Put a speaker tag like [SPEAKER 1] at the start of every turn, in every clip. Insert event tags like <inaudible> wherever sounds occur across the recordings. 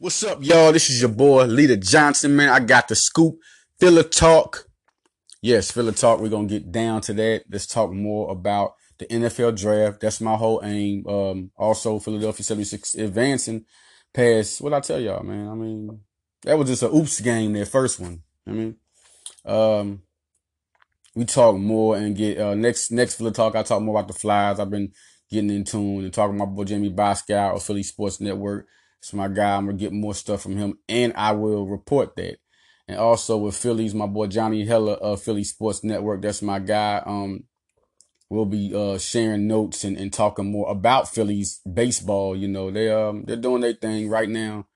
[SPEAKER 1] What's up, y'all? This is your boy, Leader Johnson, man. I got the scoop. Philly Talk. Yes, Philly Talk. We're going to get down to that. Let's talk more about the NFL draft. That's my whole aim. Um, also, Philadelphia 76 advancing past, what I tell y'all, man. I mean, that was just a oops game, their first one. I mean, um, we talk more and get, uh, next, next Philly Talk, I talk more about the flies. I've been getting in tune and talking about my boy Jamie Boscow of Philly Sports Network. It's my guy. I'm gonna get more stuff from him, and I will report that. And also with Phillies, my boy Johnny Heller of Philly Sports Network. That's my guy. Um, we'll be uh sharing notes and, and talking more about Phillies baseball. You know, they um they're doing their thing right now.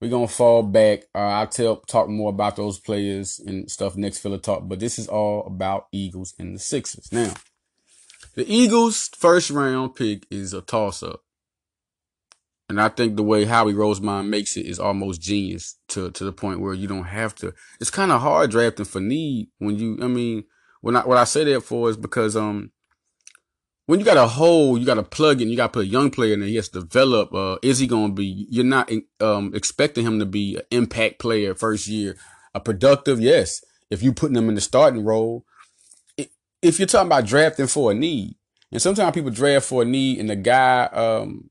[SPEAKER 1] We're gonna fall back. Uh, I'll tell talk more about those players and stuff next Philly talk. But this is all about Eagles and the Sixers. Now, the Eagles' first round pick is a toss up. And I think the way Howie Roseman makes it is almost genius to to the point where you don't have to. It's kind of hard drafting for need when you. I mean, when I what I say that for is because um when you got a hole, you got to plug in. You got to put a young player in there. He has to develop. Uh, is he going to be? You're not um expecting him to be an impact player first year. A productive, yes. If you putting him in the starting role, if you're talking about drafting for a need, and sometimes people draft for a need, and the guy um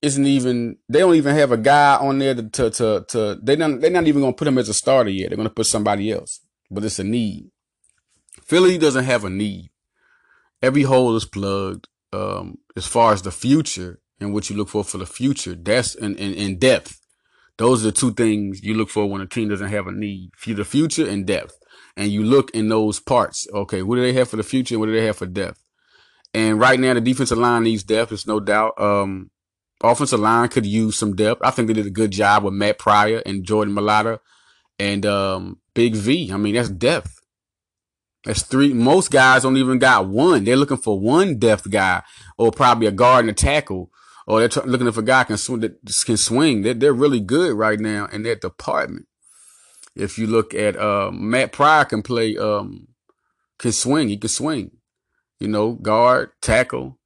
[SPEAKER 1] isn't even they don't even have a guy on there to to to, to they not they're not even gonna put him as a starter yet. They're gonna put somebody else. But it's a need. Philly doesn't have a need. Every hole is plugged. Um, as far as the future and what you look for for the future, that's in, in, in depth. Those are the two things you look for when a team doesn't have a need. For the future and depth. And you look in those parts. Okay, what do they have for the future what do they have for depth? And right now the defensive line needs depth, it's no doubt. Um, offensive line could use some depth. I think they did a good job with Matt Pryor and Jordan Mailata and um, Big V. I mean, that's depth. That's three. Most guys don't even got one. They're looking for one depth guy or probably a guard and a tackle. Or they're looking for a guy can swing that can swing. They're, they're really good right now in that department. If you look at uh, Matt Pryor can play, um, can swing. He can swing. You know, guard, tackle.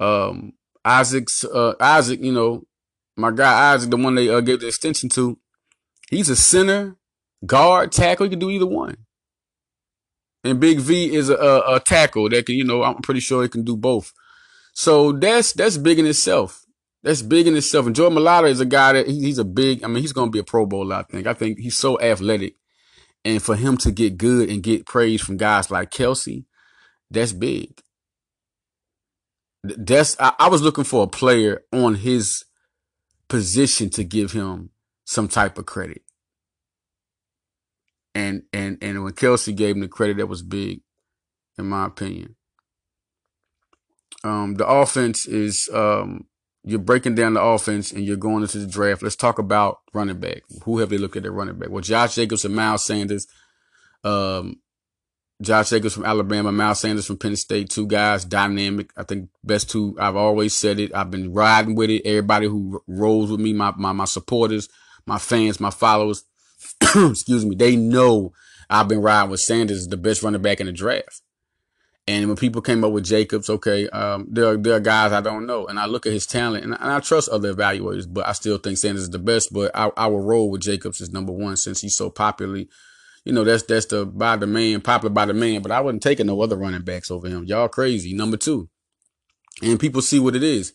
[SPEAKER 1] Um, Isaac's uh, Isaac, you know, my guy Isaac, the one they uh, gave the extension to, he's a center, guard, tackle. He can do either one. And Big V is a, a, tackle that can, you know, I'm pretty sure he can do both. So that's that's big in itself. That's big in itself. And Joe Mailata is a guy that he, he's a big. I mean, he's going to be a Pro Bowler. I think. I think he's so athletic, and for him to get good and get praise from guys like Kelce, that's big that's I, I was looking for a player on his position to give him some type of credit. And and and when Kelce gave him the credit, that was big, in my opinion. Um, the offense is um, you're breaking down the offense and you're going into the draft. Let's talk about running back. Who have they looked at their running back? Well, Josh Jacobs and Miles Sanders. Um, Josh Jacobs from Alabama, Miles Sanders from Penn State, two guys, dynamic. I think best two. I've always said it. I've been riding with it. Everybody who rolls with me, my, my, my supporters, my fans, my followers, <clears throat> excuse me, they know I've been riding with Sanders, the best running back in the draft. And when people came up with Jacobs, okay, um, there are, there are guys I don't know, and I look at his talent, and, and I trust other evaluators, but I still think Sanders is the best. But I, I will roll with Jacobs as number one since he's so popularly you know, that's that's the by the man, popular by the man. But I wasn't taking no other running backs over him. Y'all crazy. Number two. And people see what it is.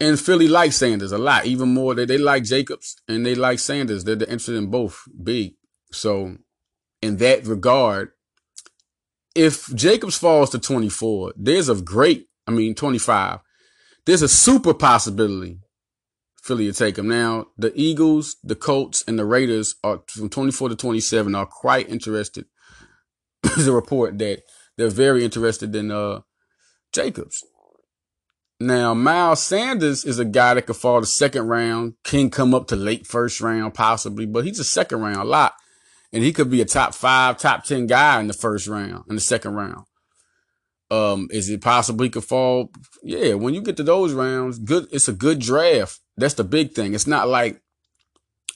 [SPEAKER 1] And Philly likes Sanders a lot, even more. They, they like Jacobs and they like Sanders. They're, they're interested in both big. So in that regard, if Jacobs falls to 24, there's a great, I mean, 25, there's a super possibility Philly will take him. Now, the Eagles, the Colts, and the Raiders are from 24 to 27 are quite interested. <laughs> There's a report that they're very interested in uh, Jacobs. Now, Miles Sanders is a guy that could fall to second round, can come up to late first round possibly, but he's a second round a lot. And he could be a top five, top 10 guy in the first round, in the second round. Um, is it possible he could fall? Yeah, when you get to those rounds, good. It's a good draft. That's the big thing. It's not like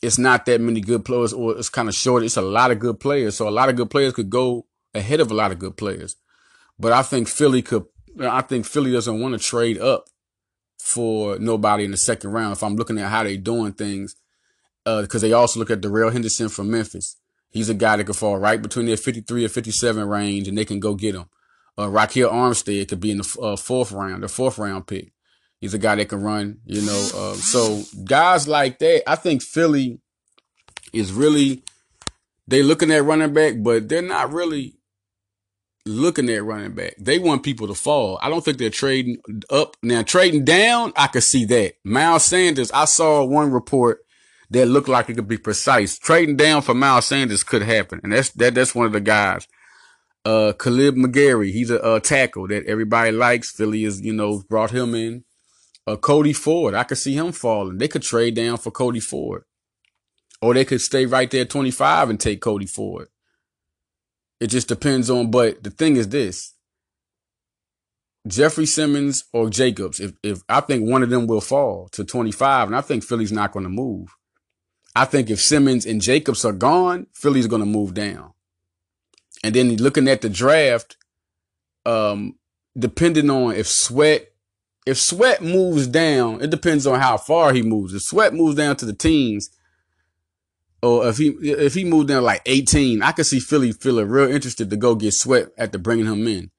[SPEAKER 1] it's not that many good players, or it's kind of short. It's a lot of good players, so a lot of good players could go ahead of a lot of good players. But I think Philly could. I think Philly doesn't want to trade up for nobody in the second round if I'm looking at how they're doing things. Because uh, they also look at Darrell Henderson from Memphis. He's a guy that could fall right between their 53 or 57 range, and they can go get him. Uh, Ryquell Armstead could be in the uh, fourth round, the fourth round pick. He's a guy that can run, you know. Uh, so guys like that, I think Philly is really they looking at running back, but they're not really looking at running back. They want people to fall. I don't think they're trading up. Now trading down, I could see that. Miles Sanders, I saw one report that looked like it could be precise. Trading down for Miles Sanders could happen. And that's that that's one of the guys. Uh Kaleb McGary, he's a, a tackle that everybody likes. Philly is, you know, brought him in. Uh Cody Ford, I could see him falling. They could trade down for Cody Ford. Or they could stay right there 25 and take Cody Ford. It just depends on, but the thing is this. Jeffery Simmons or Jacobs, if, if I think one of them will fall to 25, and I think Philly's not going to move. I think if Simmons and Jacobs are gone, Philly's going to move down. And then looking at the draft, um, depending on if Sweat, if Sweat moves down, it depends on how far he moves. If Sweat moves down to the teens, or if he if he moved down like 18, I could see Philly feeling real interested to go get Sweat after bringing him in.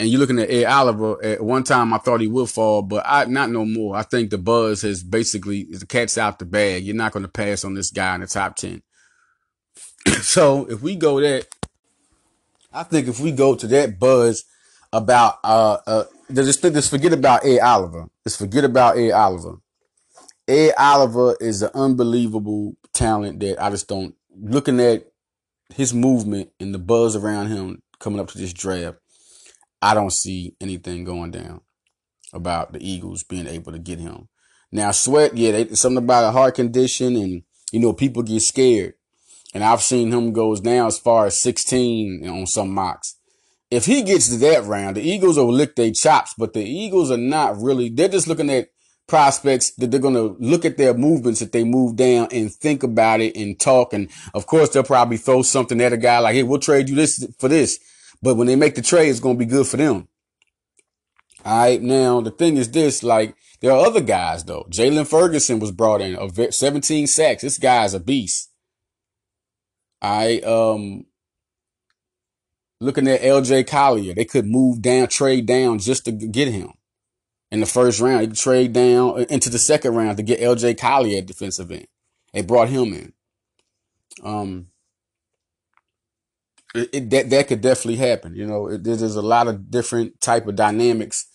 [SPEAKER 1] And you're looking at Ed Oliver. At one time, I thought he would fall, but I not no more. I think the buzz has basically the cat's out the bag. You're not going to pass on this guy in the top ten. <coughs> so if we go that, I think if we go to that buzz about uh uh, just forget about A. Oliver. Just forget about A. Oliver. A. Oliver is an unbelievable talent that I just don't. Looking at his movement and the buzz around him coming up to this draft, I don't see anything going down about the Eagles being able to get him. Now, Sweat, yeah, they, something about a heart condition, and you know people get scared. And I've seen him goes down as far as 16 on some mocks. If he gets to that round, the Eagles will lick their chops, but the Eagles are not really, they're just looking at prospects that they're going to look at their movements that they move down and think about it and talk. And of course, they'll probably throw something at a guy like, Hey, we'll trade you this for this. But when they make the trade, it's going to be good for them. All right. Now, the thing is this, like there are other guys though. Jaylon Ferguson was brought in of 17 sacks. This guy's a beast. I, um, looking at LJ Collier, they could move down, trade down just to get him in the first round. He trade down into the second round to get LJ Collier at defensive end. They brought him in. Um, it, it, that that could definitely happen. You know, it, there's a lot of different type of dynamics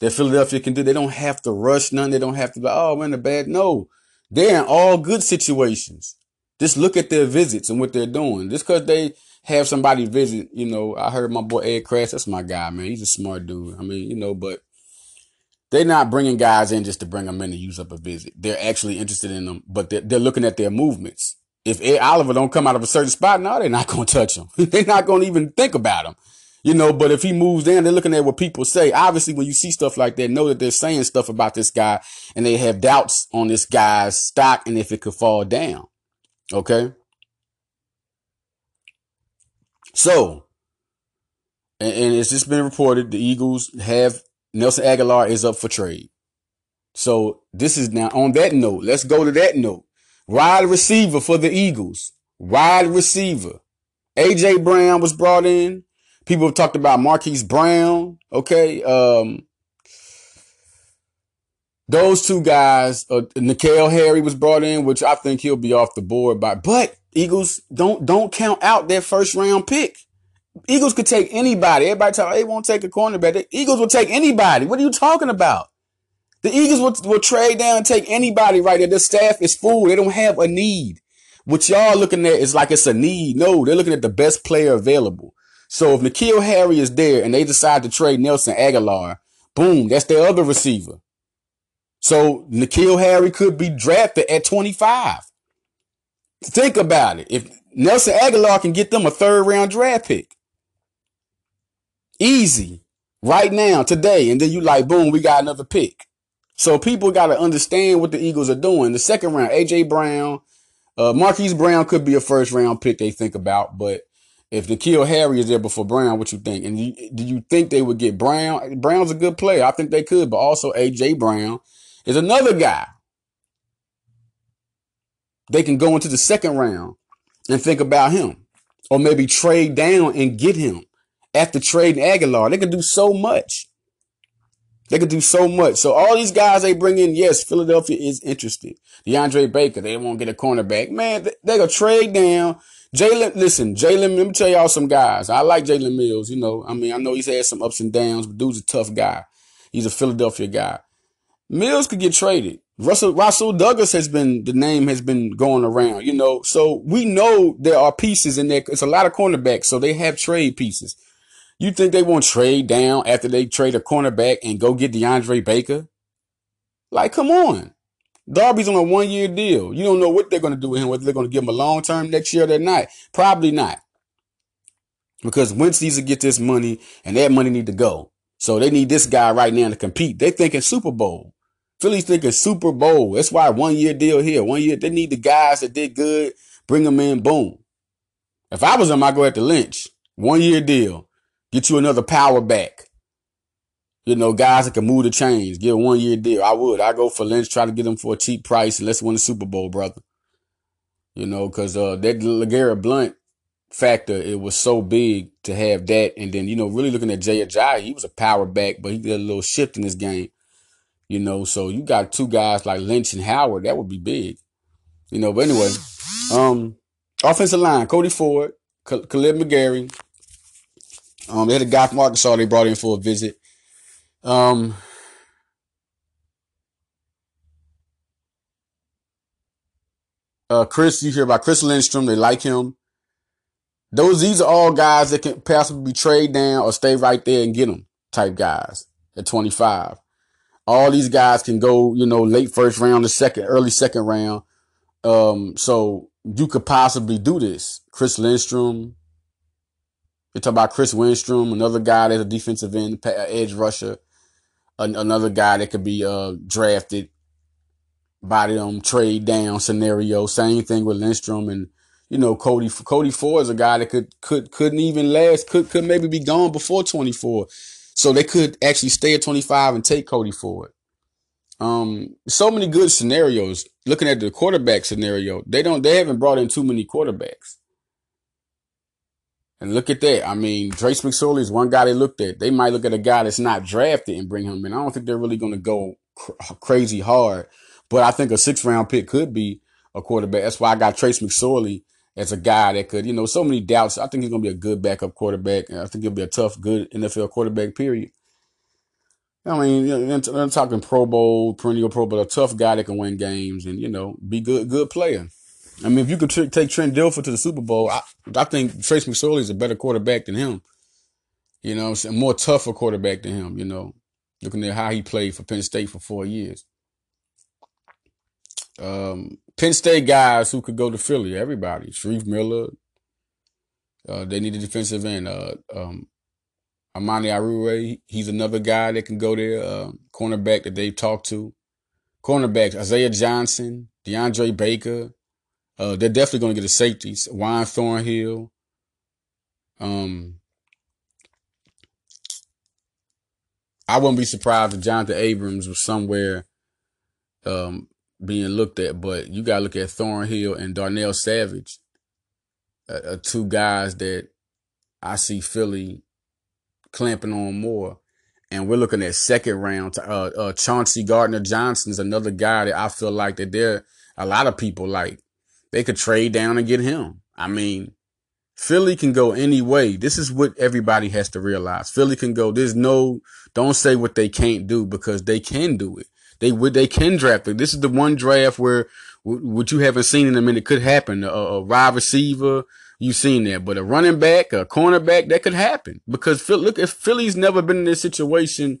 [SPEAKER 1] that Philadelphia can do. They don't have to rush none. They don't have to be, oh, we're in the bad. No, they're in all good situations. Just look at their visits and what they're doing. Just because they have somebody visit, you know, I heard my boy Ed Kracz. That's my guy, man. He's a smart dude. I mean, you know, but they're not bringing guys in just to bring them in to use up a visit. They're actually interested in them, but they're, they're looking at their movements. If Ed Oliver don't come out of a certain spot, no, they're not going <laughs> to touch him. <laughs> they're not going to even think about him. You know, but if he moves down, they're looking at what people say. Obviously, when you see stuff like that, know that they're saying stuff about this guy and they have doubts on this guy's stock and if it could fall down. Okay. So, and, and it's just been reported the Eagles have Nelson Agholor is up for trade. So this is now on that note. Let's go to that note. Wide receiver for the Eagles. Wide receiver. AJ Brown was brought in. People have talked about Marquise Brown. Okay. Um, those two guys, uh, N'Keal Harry was brought in, which I think he'll be off the board by, but Eagles don't, don't count out their first round pick. Eagles could take anybody. Everybody talk, they won't take a cornerback. The Eagles will take anybody. What are you talking about? The Eagles will, will trade down and take anybody right there. The staff is full. They don't have a need. What y'all looking at is like it's a need. No, they're looking at the best player available. So if N'Keal Harry is there and they decide to trade Nelson Agholor, boom, that's their other receiver. So N'Keal Harry could be drafted at 25. Think about it. If Nelson Agholor can get them a third round draft pick, Easy. Right now, today. And then you like, boom, we got another pick. So people got to understand what the Eagles are doing. The second round, AJ Brown, uh, Marquise Brown could be a first round pick they think about, but if N'Keal Harry is there before Brown, what you think? And do you think they would get Brown? Brown's a good player. I think they could, but also AJ Brown is another guy. They can go into the second round and think about him, or maybe trade down and get him after trading Agholor. They can do so much. They could do so much. So all these guys they bring in, yes, Philadelphia is interested. DeAndre Baker, they won't get a cornerback. Man, they, they gonna trade down. Jalen, listen, Jalen, let me tell y'all some guys. I like Jalen Mills. You know, I mean, I know he's had some ups and downs, but dude's a tough guy. He's a Philadelphia guy. Mills could get traded. Russell Rasul Douglas has been the name has been going around, you know. So we know there are pieces in there. It's a lot of cornerbacks, so they have trade pieces. You think they won't trade down after they trade a cornerback and go get DeAndre Baker? Like, come on. Darby's on a one year deal. You don't know what they're going to do with him, whether they're going to give him a long term next year or not. Probably not. Because Wentz needs to get this money and that money need to go. So they need this guy right now to compete. They're thinking Super Bowl. Philly's thinking Super Bowl. That's why one year deal here. One year. They need the guys that did good. Bring them in. Boom. If I was them, I'd go at the Lynch. One year deal. Get you another power back. You know, guys that can move the chains. Get a one year deal. I would. I go for Lynch, try to get them for a cheap price, and let's win the Super Bowl, brother. You know, because uh, that LeGarrette Blount factor, it was so big to have that. And then, you know, really looking at Jay Ajayi, he was a power back, but he did a little shift in his game. You know, so you got two guys like Lynch and Howard, that would be big. You know, but anyway, um, offensive line, Cody Ford, Kaleb McGary, um, they had a guy from Arkansas they brought in for a visit. Um, uh, Chris, you hear about Chris Lindstrom. They like him. Those, these are all guys that can possibly be trade down or stay right there and get them type guys at 25. All these guys can go, you know, late first round, the second, early second round. Um, so you could possibly do this. Chris Lindstrom, you talk about Chris Winstrom, another guy that's a defensive end, edge rusher, another guy that could be uh, drafted by them trade down scenario. Same thing with Lindstrom and you know Cody. Cody Ford is a guy that could could couldn't even last. Could could maybe be gone before twenty four, so they could actually stay at twenty five and take Cody Ford. Um, so many good scenarios. Looking at the quarterback scenario, they don't they haven't brought in too many quarterbacks. And look at that. I mean, Trace McSorley is one guy they looked at. They might look at a guy that's not drafted and bring him in. I don't think they're really going to go cr- crazy hard, but I think a six round pick could be a quarterback. That's why I got Trace McSorley as a guy that could, you know, so many doubts. I think he's going to be a good backup quarterback. I think he'll be a tough, good NFL quarterback, period. I mean, I'm talking Pro Bowl, perennial Pro Bowl, a tough guy that can win games and, you know, be good, good player. I mean, if you could tr- take Trent Dilfer to the Super Bowl, I, I think Trace McSorley is a better quarterback than him. You know, a more tougher quarterback than him. You know, looking at how he played for Penn State for four years. Um, Penn State guys who could go to Philly, everybody. Shareef Miller. Uh, they need a defensive end. Uh, um, Amani Oruwariye, he's another guy that can go there. Uh, cornerback that they've talked to. Cornerbacks, Isaiah Johnson, DeAndre Baker, uh, they're definitely going to get a safety. Juan Thornhill. Um, I wouldn't be surprised if Jonathan Abrams was somewhere um, being looked at, but you got to look at Thornhill and Darnell Savage, uh, uh, two guys that I see Philly clamping on more. And we're looking at second round. Uh, uh, Chauncey Gardner Johnson is another guy that I feel like that there a lot of people like. They could trade down and get him. I mean, Philly can go any way. This is what everybody has to realize. Philly can go. There's no, don't say what they can't do because they can do it. They would, they can draft it. This is the one draft where what you haven't seen in a minute could happen. A, a wide receiver, you've seen that, but a running back, a cornerback, that could happen because Philly, look, if Philly's never been in this situation,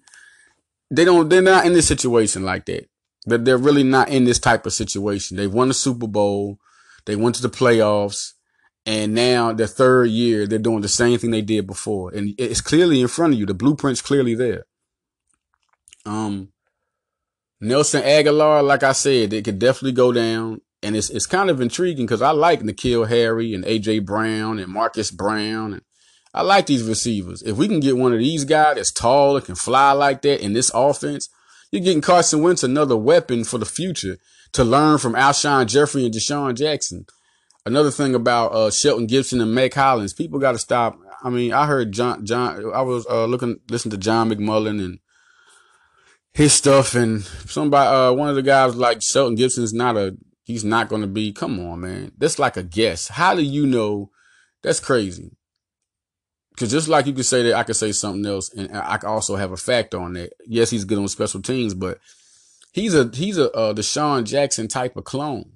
[SPEAKER 1] they don't, they're not in this situation like that. That they're really not in this type of situation. They won the Super Bowl. They went to the playoffs. And now their third year, they're doing the same thing they did before. And it's clearly in front of you. The blueprint's clearly there. Um, Nelson Agholor, like I said, it could definitely go down. And it's, it's kind of intriguing because I like N'Keal Harry and AJ Brown and Marcus Brown. And I like these receivers. If we can get one of these guys that's tall and can fly like that in this offense, You're getting Carson Wentz another weapon for the future to learn from Alshon Jeffery and DeSean Jackson. Another thing about uh, Shelton Gibson and Mack Hollins, people got to stop. I mean, I heard John John. I was uh, looking, listening to John McMullen and his stuff, and somebody, uh, one of the guys like Shelton Gibson is not a. He's not going to be. Come on, man. That's like a guess. How do you know? That's crazy. Because just like you could say that, I could say something else, and I could also have a fact on that. Yes, he's good on special teams, but he's a he's a uh, DeSean Jackson type of clone.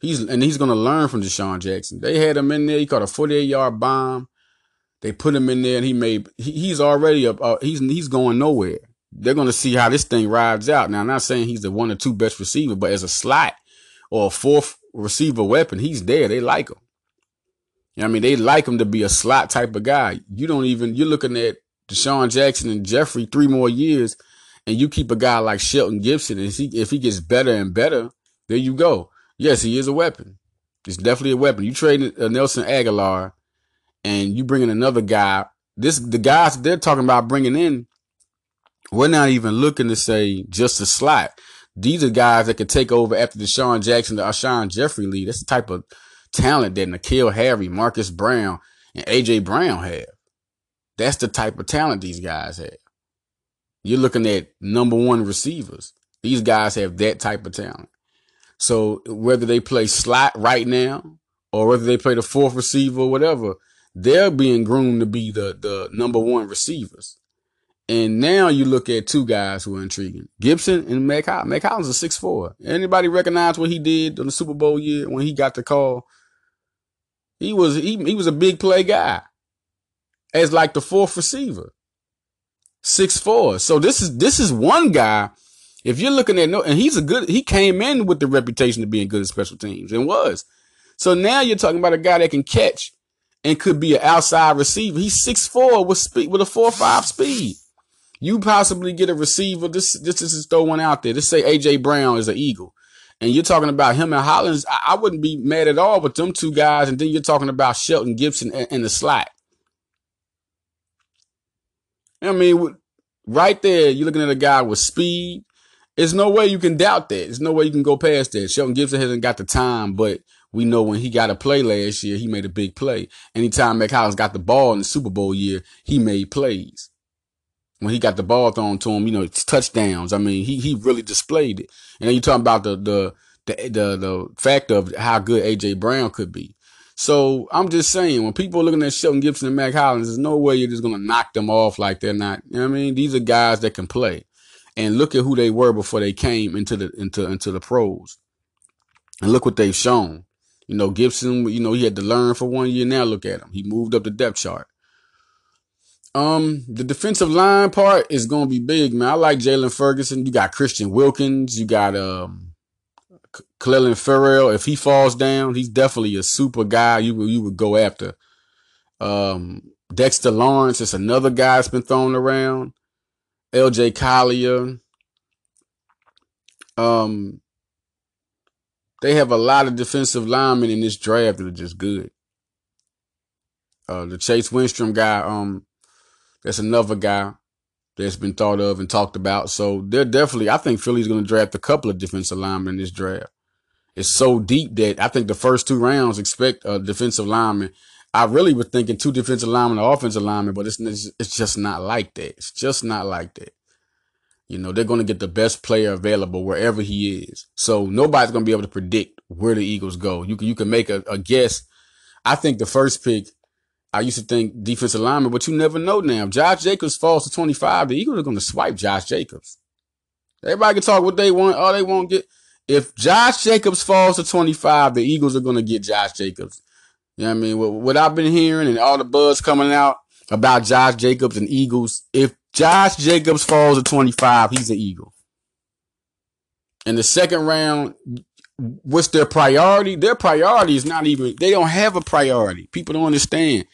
[SPEAKER 1] He's and he's gonna learn from DeSean Jackson. They had him in there. He caught a 48 yard bomb. They put him in there, and he made. He, he's already up. Uh, he's he's going nowhere. They're gonna see how this thing rides out. Now, I'm not saying he's the one or two best receiver, but as a slot or a fourth receiver weapon, he's there. They like him. You know I mean, they like him to be a slot type of guy. You don't even, you're looking at DeSean Jackson and Jeffery three more years, and you keep a guy like Shelton Gibson, and if he, if he gets better and better, there you go. Yes, he is a weapon. He's definitely a weapon. You trade Nelson Agholor, and you bring in another guy. This the guys they're talking about bringing in. We're not even looking to say just a slot. These are guys that could take over after DeSean Jackson, the Alshon Jeffery lead. That's the type of talent that N'Keal Harry, Marcus Brown, and AJ Brown have. That's the type of talent these guys have. You're looking at number one receivers. These guys have that type of talent. So whether they play slot right now or whether they play the fourth receiver or whatever, they're being groomed to be the, the number one receivers. And now you look at two guys who are intriguing. Gibson and Mack Hollins. Mack Hollins is 6'4". Anybody recognize what he did on the Super Bowl year when he got the call he was he, he was a big play guy as like the fourth receiver. Six four. So this is this is one guy. If you're looking at no, and he's a good. He came in with the reputation of being good at special teams and was. So now you're talking about a guy that can catch and could be an outside receiver. He's six four with speed with a four five speed. You possibly get a receiver. This this, is throw one out there. Let's say AJ Brown is an Eagle and you're talking about him and Hollins, I, I, wouldn't be mad at all with them two guys. And then you're talking about Shelton Gibson in, the slot. I mean, right there, you're looking at a guy with speed. There's no way you can doubt that. There's no way you can go past that. Shelton Gibson hasn't got the time, but we know when he got a play last year, he made a big play. Anytime Mack Hollins got the ball in the Super Bowl year, he made plays when he got the ball thrown to him, you know, it's touchdowns. I mean, he he really displayed it. And then you talking about the the the the, the fact of how good AJ Brown could be. So I'm just saying, when people are looking at Shelton Gibson and Mack Hollins, there's no way you're just gonna knock them off like they're not. You know what I mean? These are guys that can play. And look at who they were before they came into the into into the pros. And look what they've shown. You know, Gibson, you know, he had to learn for one year. Now look at him. He moved up the depth chart. Um, the defensive line part is gonna be big, man. I like Jaylon Ferguson. You got Christian Wilkins. You got um, Clelin Ferrell. If he falls down, he's definitely a super guy. You you would go after. Um, Dexter Lawrence is another guy that's been thrown around. L.J. Collier. Um, they have a lot of defensive linemen in this draft that are just good. Uh, the Chase Winston guy, um, that's another guy that's been thought of and talked about. So they're definitely, I think Philly's going to draft a couple of defensive linemen in this draft. It's so deep that I think the first two rounds expect a defensive lineman. I really was thinking two defensive linemen or offensive linemen, but it's, it's just not like that. It's just not like that. You know, they're going to get the best player available wherever he is. So nobody's going to be able to predict where the Eagles go. You can, you can make a, a guess. I think the first pick I used to think defensive lineman, but you never know now. If Josh Jacobs falls to 25, the Eagles are going to swipe Josh Jacobs. Everybody can talk what they want. All they won't get. If Josh Jacobs falls to 25, the Eagles are going to get Josh Jacobs. You know what I mean? What, what I've been hearing and all the buzz coming out about Josh Jacobs and Eagles, if Josh Jacobs falls to 25, he's an Eagle. In the second round, what's their priority? Their priority is not even, they don't have a priority. People don't understand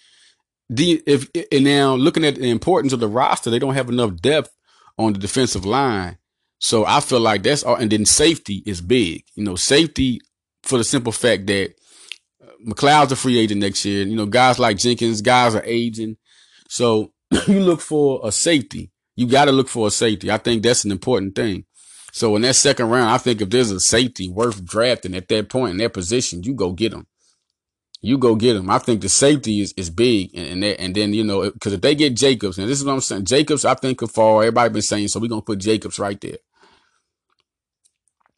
[SPEAKER 1] the if and now looking at the importance of the roster, they don't have enough depth on the defensive line. So I feel like that's all. And then safety is big. You know, safety for the simple fact that uh, McLeod's a free agent next year. You know, guys like Jenkins, guys are aging. So <clears throat> you look for a safety. You got to look for a safety. I think that's an important thing. So in that second round, I think if there's a safety worth drafting at that point in that position, you go get them. You go get them. I think the safety is, is big, and and, and then you know because if they get Jacobs, and this is what I'm saying, Jacobs I think could fall. Everybody been saying so. We're gonna put Jacobs right there.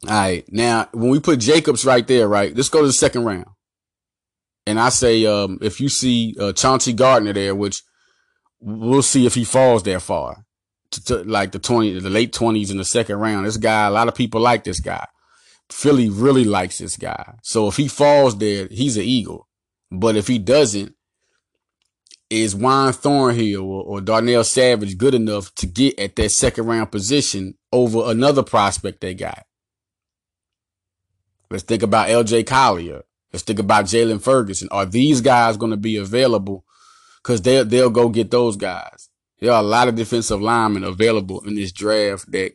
[SPEAKER 1] All right, now when we put Jacobs right there, right, let's go to the second round. And I say, um, if you see uh, Chauncey Gardner there, which we'll see if he falls that far to, to like the 20, the late 20s in the second round. This guy, a lot of people like this guy. Philly really likes this guy. So if he falls there, he's an Eagle. But if he doesn't, is Juan Thornhill or, or Darnell Savage good enough to get at that second round position over another prospect they got? Let's think about LJ Collier. Let's think about Jaylon Ferguson. Are these guys going to be available? Because they'll, they'll go get those guys. There are a lot of defensive linemen available in this draft that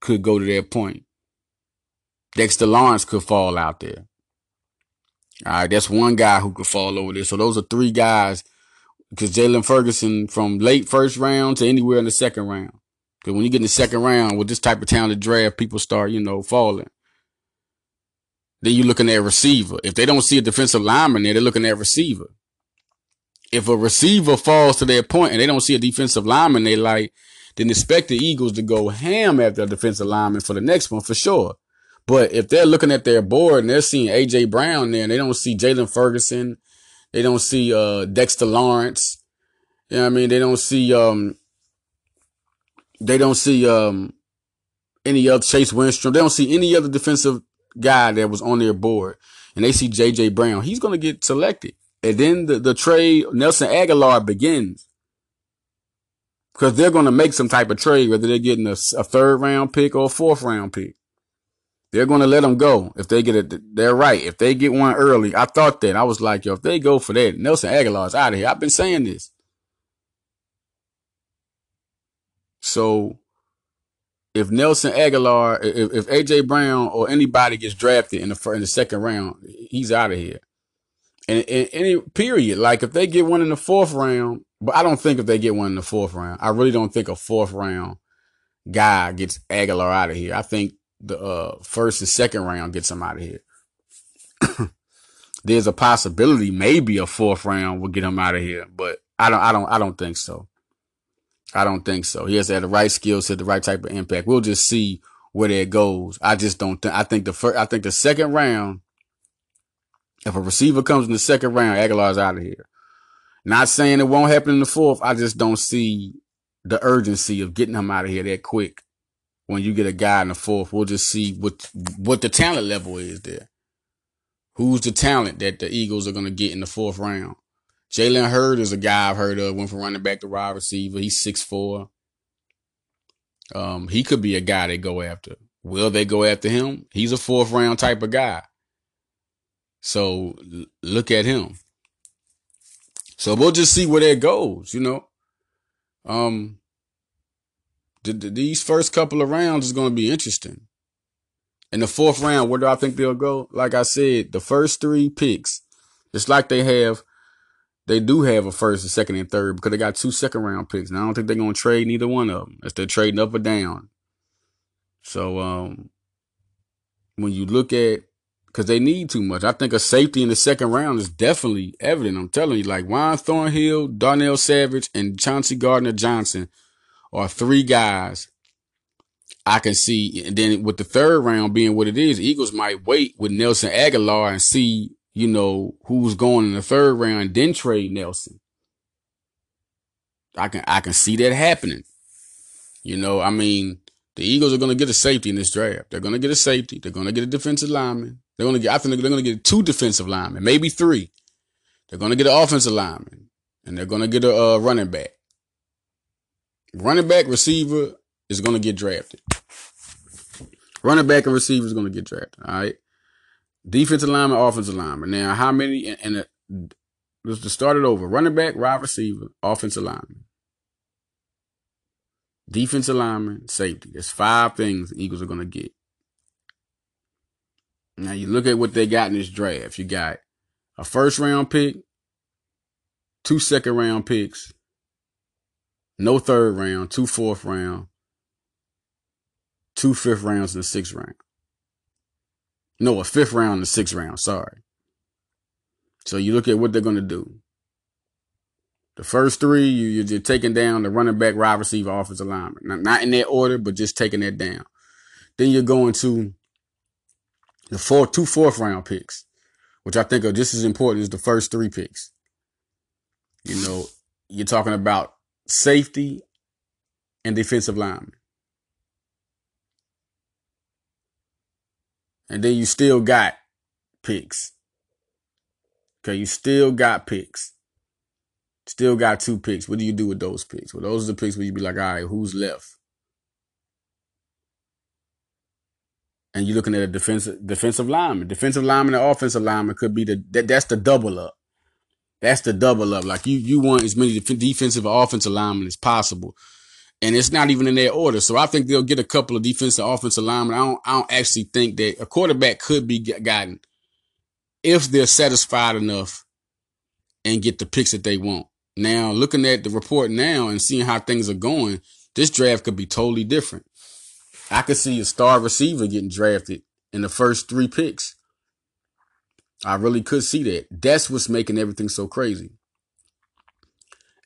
[SPEAKER 1] could go to that point. Dexter Lawrence could fall out there. All right, that's one guy who could fall over there. So those are three guys. Because Jaylon Ferguson from late first round to anywhere in the second round. Because when you get in the second round with this type of talented draft, people start, you know, falling. Then you're looking at receiver. If they don't see a defensive lineman there, they're looking at receiver if a receiver falls to their point and they don't see a defensive lineman they like, then expect the Eagles to go ham after a defensive lineman for the next one for sure. But if they're looking at their board and they're seeing AJ Brown there and they don't see Jaylon Ferguson, they don't see uh, Dexter Lawrence, you know what I mean? They don't see um they don't see um any other Chase Winston. They don't see any other defensive guy that was on their board. And they see JJ Brown. He's gonna get selected. And then the, the trade, Nelson Agholor begins. Because they're going to make some type of trade, whether they're getting a, a, third round pick or a fourth round pick. They're going to let them go. If they get it, they're right. If they get one early, I thought that. I was like, yo, if they go for that, Nelson Agholor's out of here. I've been saying this. So if Nelson Agholor, if, if AJ Brown or anybody gets drafted in the in the second round, he's out of here And, in any period. Like if they get one in the fourth round, but I don't think if they get one in the fourth round, I really don't think a fourth round guy gets Agholor out of here. I think the uh, first and second round gets him out of here. <coughs> There's a possibility maybe a fourth round will get him out of here, but I don't, I don't, I don't think so. I don't think so. He has to have the right skills, set, the right type of impact. We'll just see where that goes. I just don't think. I think the first, I think the second round if a receiver comes in the second round, Agholor's out of here. Not saying it won't happen in the fourth. I just don't see the urgency of getting him out of here that quick. When you get a guy in the fourth, we'll just see what what the talent level is there. Who's the talent that the Eagles are going to get in the fourth round? Jalen Hurd is a guy I've heard of. Went from running back to wide receiver. He's six four. Um, he could be a guy they go after. Will they go after him? He's a fourth round type of guy. So look at him. So we'll just see where that goes, you know. Um, the, the, these first couple of rounds is going to be interesting. In the fourth round, where do I think they'll go? Like I said, the first three picks, it's like they have, they do have a first, a second, and third because they got two second round picks. And I don't think they're going to trade neither one of them if they're trading up or down. So, um, when you look at because they need too much. I think a safety in the second round is definitely evident. I'm telling you, like Juan Thornhill, Darnell Savage, and Chauncey Gardner Johnson are three guys I can see. And then with the third round being what it is, Eagles might wait with Nelson Agholor and see, you know, who's going in the third round, then trade Nelson. I can I can see that happening. You know, I mean, the Eagles are going to get a safety in this draft. They're going to get a safety. They're going to get a defensive lineman. They're going to get, I think they're going to get two defensive linemen, maybe three. They're going to get an offensive lineman and they're going to get a running back. Running back receiver is going to get drafted. Running back and receiver is going to get drafted. All right. Defensive lineman, offensive lineman. Now, how many? And, and uh, let's just start it over. Running back, wide receiver, offensive lineman. Defensive lineman, safety. There's five things the Eagles are going to get. Now you look at what they got in this draft. You got a first round pick, two second round picks, no third round, two fourth round, two fifth rounds, and a sixth round. No, a fifth round and a sixth round. Sorry. So you look at what they're going to do. The first three, you, you're taking down the running back, wide receiver, offensive lineman. Not, not in that order, but just taking that down. Then you're going to the four, two fourth round picks, which I think are just as important as the first three picks. You know, you're talking about safety and defensive lineman. And then you still got picks. Okay, you still got picks. Still got two picks. What do you do with those picks? Well, those are the picks where you be like, all right, who's left? And you're looking at a defensive defensive lineman. Defensive lineman and offensive lineman could be the that, that's the double up. That's the double up. Like you you want as many defensive or offensive linemen as possible. And it's not even in their order. So I think they'll get a couple of defensive offensive linemen. I don't I don't actually think that a quarterback could be gotten if they're satisfied enough and get the picks that they want. Now, looking at the report now and seeing how things are going, this draft could be totally different. I could see a star receiver getting drafted in the first three picks. I really could see that. That's what's making everything so crazy.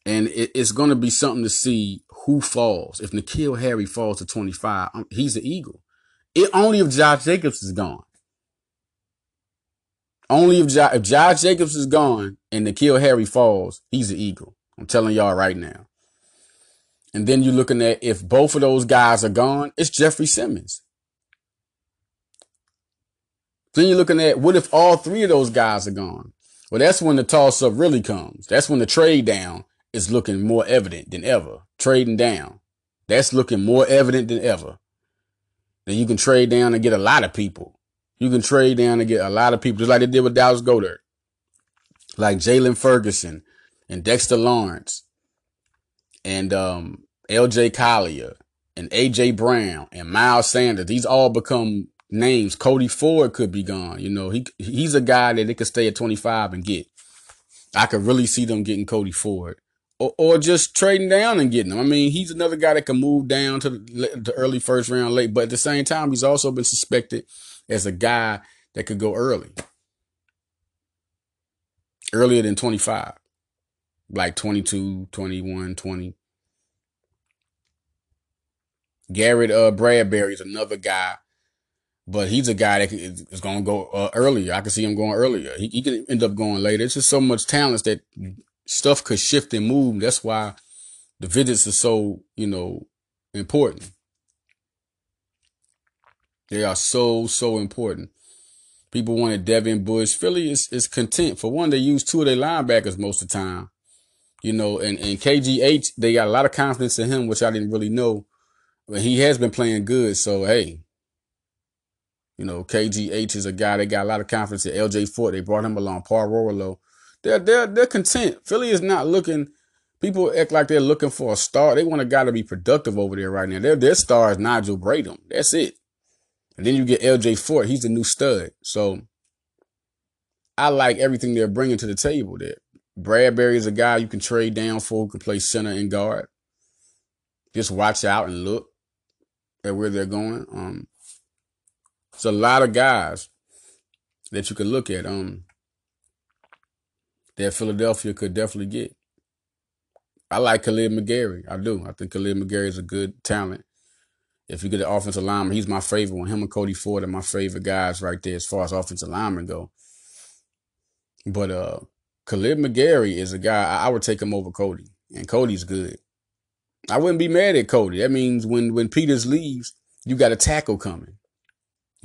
[SPEAKER 1] And it, it's going to be something to see who falls. If N'Keal Harry falls to 25, um, he's an Eagle. It only if Josh Jacobs is gone. Only if, if Josh Jacobs is gone and N'Keal Harry falls, he's an Eagle. I'm telling y'all right now. And then you're looking at if both of those guys are gone, it's Jeffery Simmons. Then you're looking at what if all three of those guys are gone? Well, that's when the toss up really comes. That's when the trade down is looking more evident than ever. Trading down. That's looking more evident than ever. Then you can trade down and get a lot of people. You can trade down and get a lot of people, just like they did with Dallas Goedert, like Jaylon Ferguson and Dexter Lawrence and um, L.J. Collier and A.J. Brown and Miles Sanders. These all become names. Cody Ford could be gone. You know, he he's a guy that they could stay at 25 and get. I could really see them getting Cody Ford. Or, or just trading down and getting him. I mean, he's another guy that can move down to the, the early first round late, but at the same time, he's also been suspected as a guy that could go early. Earlier than 25. Like 22, 21, 20. Garrett uh, Bradbury is another guy, but he's a guy that is going to go uh, earlier. I can see him going earlier. He, he could end up going later. It's just so much talent that stuff could shift and move. That's why the visits are so, you know, important. They are so, so important. People wanted Devin Bush. Philly is, is content. For one, they use two of their linebackers most of the time. You know, and, and KGH, they got a lot of confidence in him, which I didn't really know. But he has been playing good. So, hey, you know, KGH is a guy that got a lot of confidence in LJ Fort. They brought him along, Paul Worrilow. They're, they're, they're content. Philly is not looking, people act like they're looking for a star. They want a guy to be productive over there right now. Their, their star is Nigel Bradham. That's it. And then you get LJ Fort. He's a new stud. So I like everything they're bringing to the table there. Bradbury is a guy you can trade down for can play center and guard. Just watch out and look at where they're going. Um, it's a lot of guys that you could look at. Um, that Philadelphia could definitely get. I like Khalid McGarry. I do. I think Khalid McGarry is a good talent. If you get an offensive lineman, he's my favorite one. Him and Cody Ford are my favorite guys right there as far as offensive linemen go. But uh Kaleb McGary is a guy I, I would take him over Cody. And Cody's good. I wouldn't be mad at Cody. That means when when Peters leaves, you got a tackle coming.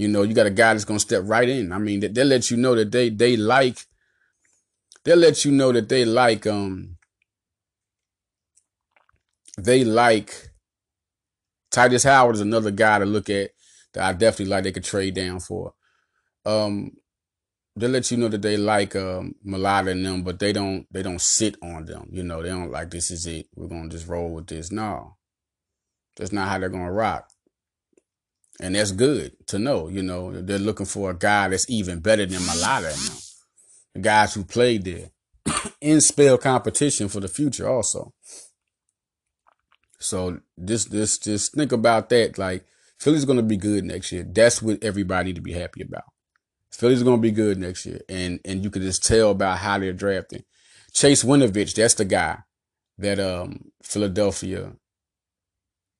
[SPEAKER 1] You know, you got a guy that's gonna step right in. I mean, they, they let you know that they they like they'll let you know that they like um they like Tytus Howard is another guy to look at that I definitely like they could trade down for. Um, they let you know that they like um Mailata and them, but they don't they don't sit on them. You know, they don't like this is it. We're gonna just roll with this. No. That's not how they're gonna rock. And that's good to know, you know. They're looking for a guy that's even better than them. The guys who played there. <coughs> in spell competition for the future also. So this this just think about that. Like Philly's gonna be good next year. That's what everybody to be happy about. Philly's gonna be good next year. And and you can just tell about how they're drafting. Chase Winovich, that's the guy that um Philadelphia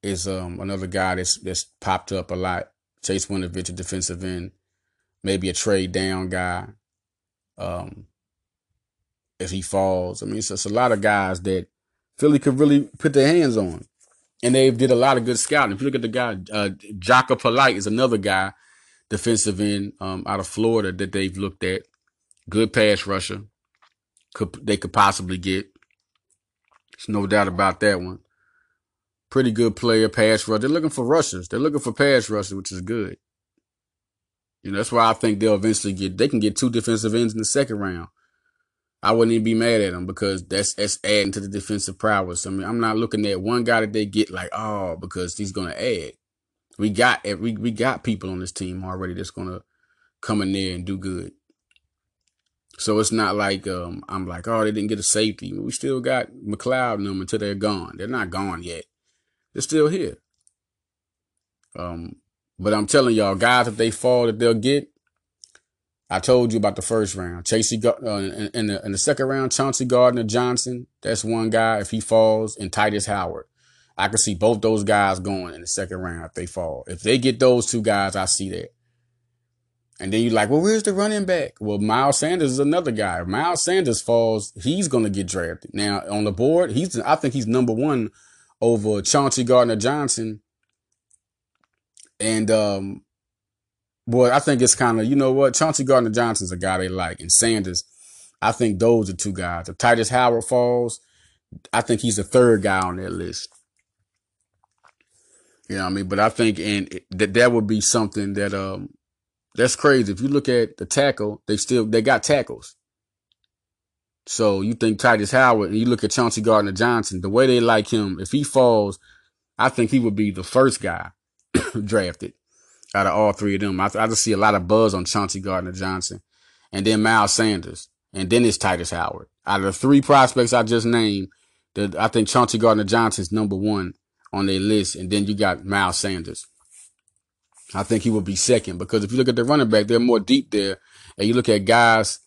[SPEAKER 1] is um another guy that's that's popped up a lot. Chase Winovich, a defensive end, maybe a trade down guy. Um, if he falls, I mean, it's, it's a lot of guys that Philly could really put their hands on, and they did a lot of good scouting. If you look at the guy, uh, Jachai Polite is another guy, defensive end um, out of Florida that they've looked at. Good pass rusher, could they could possibly get. There's no doubt about that one pretty good player, pass rush. They're looking for rushers. They're looking for pass rushers, which is good. You know, that's why I think they'll eventually get, they can get two defensive ends in the second round. I wouldn't even be mad at them because that's, that's adding to the defensive prowess. I mean, I'm not looking at one guy that they get like, oh, because he's going to add. We got, we, we got people on this team already that's going to come in there and do good. So it's not like um, I'm like, oh, they didn't get a safety. We still got McLeod and them until they're gone. They're not gone yet. They're still here. Um, but I'm telling y'all, guys, if they fall, that they'll get. I told you about the first round. Chasey uh, in, in, the in the second round, Chauncey Gardner Johnson. That's one guy. If he falls, and Tytus Howard, I can see both those guys going in the second round if they fall. If they get those two guys, I see that. And then you're like, well, where's the running back? Well, Miles Sanders is another guy. If Miles Sanders falls, he's going to get drafted. Now on the board, he's I think he's number one over Chauncey Gardner Johnson. And um boy, I think it's kind of, you know what? Chauncey Gardner Johnson's a guy they like. And Sanders, I think those are two guys. If Tytus Howard falls, I think he's the third guy on that list. You know what I mean? But I think and that that would be something that um that's crazy. If you look at the tackle, they still they got tackles. So you think Tytus Howard and you look at Chauncey Gardner Johnson, the way they like him, if he falls, I think he would be the first guy <coughs> drafted out of all three of them. I, I just see a lot of buzz on Chauncey Gardner Johnson and then Miles Sanders and then it's Tytus Howard. Out of the three prospects I just named, the, I think Chauncey Gardner Johnson's number one on their list. And then you got Miles Sanders. I think he will be second because if you look at the running back, they're more deep there. And you look at guys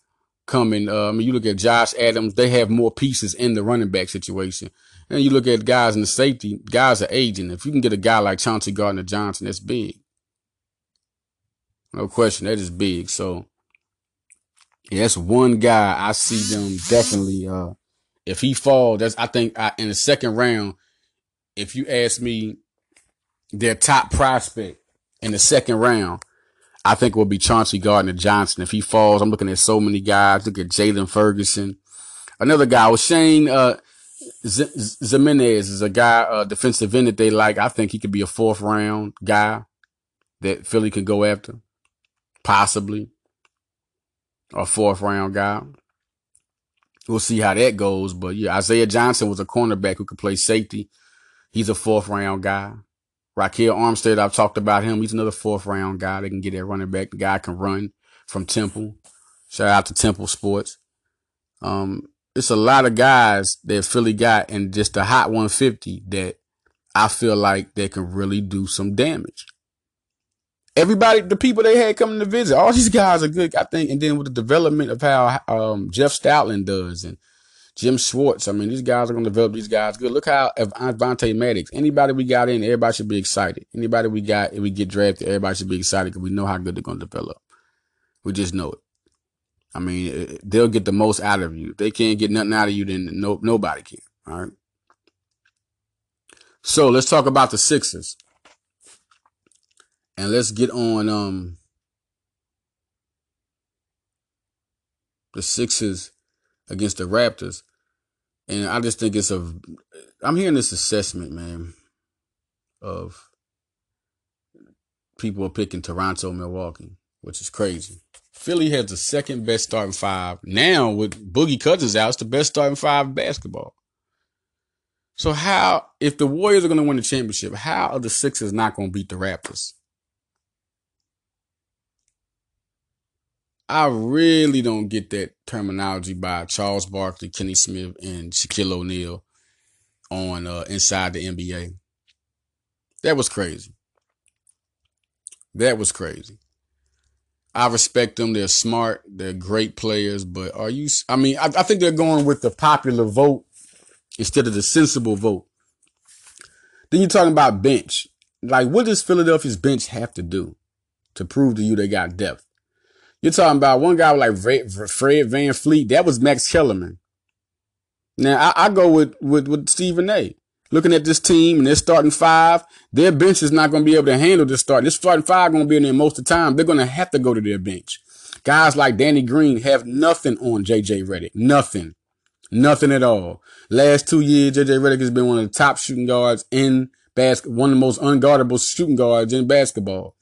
[SPEAKER 1] coming. Uh, I mean, you look at Josh Adams, they have more pieces in the running back situation. And you look at guys in the safety, guys are aging. If you can get a guy like Chauncey Gardner Johnson, that's big. No question, that is big. So, yeah, that's one guy I see them definitely. Uh, if he falls, that's I think I, in the second round. If you ask me, their top prospect in the second round, I think will be Chauncey Gardner Johnson. If he falls, I'm looking at so many guys. Look at Jaylon Ferguson. Another guy was Shane uh, Z- Ximines is a guy, uh, defensive end that they like. I think he could be a fourth round guy that Philly could go after, possibly a fourth round guy. We'll see how that goes. But yeah, Isaiah Johnson was a cornerback who could play safety. He's a fourth round guy. Ryquell Armstead, I've talked about him. He's another fourth round guy. They can get that running back. The guy can run from Temple. Shout out to Temple Sports. Um, it's a lot of guys that Philly got and just the hot 150 that I feel like they can really do some damage. Everybody, the people they had coming to visit, all these guys are good, I think. And then with the development of how um, Jeff Stoutland does and Jim Schwartz. I mean, these guys are going to develop these guys good. Look how Avonte Maddox, anybody we got in, everybody should be excited. Anybody we got, if we get drafted, everybody should be excited because we know how good they're going to develop. We just know it. I mean, they'll get the most out of you. If they can't get nothing out of you, then no, nobody can. All right. So let's talk about the Sixers. And let's get on um the Sixers against the Raptors. And I just think it's a, I'm hearing this assessment, man, of people are picking Toronto, Milwaukee, which is crazy. Philly has the second best starting five. Now with Boogie Cousins out, it's the best starting five basketball. So how, if the Warriors are going to win the championship, how are the Sixers not going to beat the Raptors? I really don't get that terminology by Charles Barkley, Kenny Smith, and Shaquille O'Neal on uh, inside the NBA. That was crazy. That was crazy. I respect them. They're smart. They're great players. But are you? I mean, I, I think they're going with the popular vote instead of the sensible vote. Then you're talking about bench. Like, what does Philadelphia's bench have to do to prove to you they got depth? You're talking about one guy like Fred VanVleet. That was Max Kellerman. Now I, I go with, with, with Stephen A. Looking at this team and they're starting five, their bench is not going to be able to handle this start. This starting five going to be in there most of the time. They're going to have to go to their bench. Guys like Danny Green have nothing on JJ Redick. Nothing. Nothing at all. Last two years, JJ Redick has been one of the top shooting guards in basketball, one of the most unguardable shooting guards in basketball.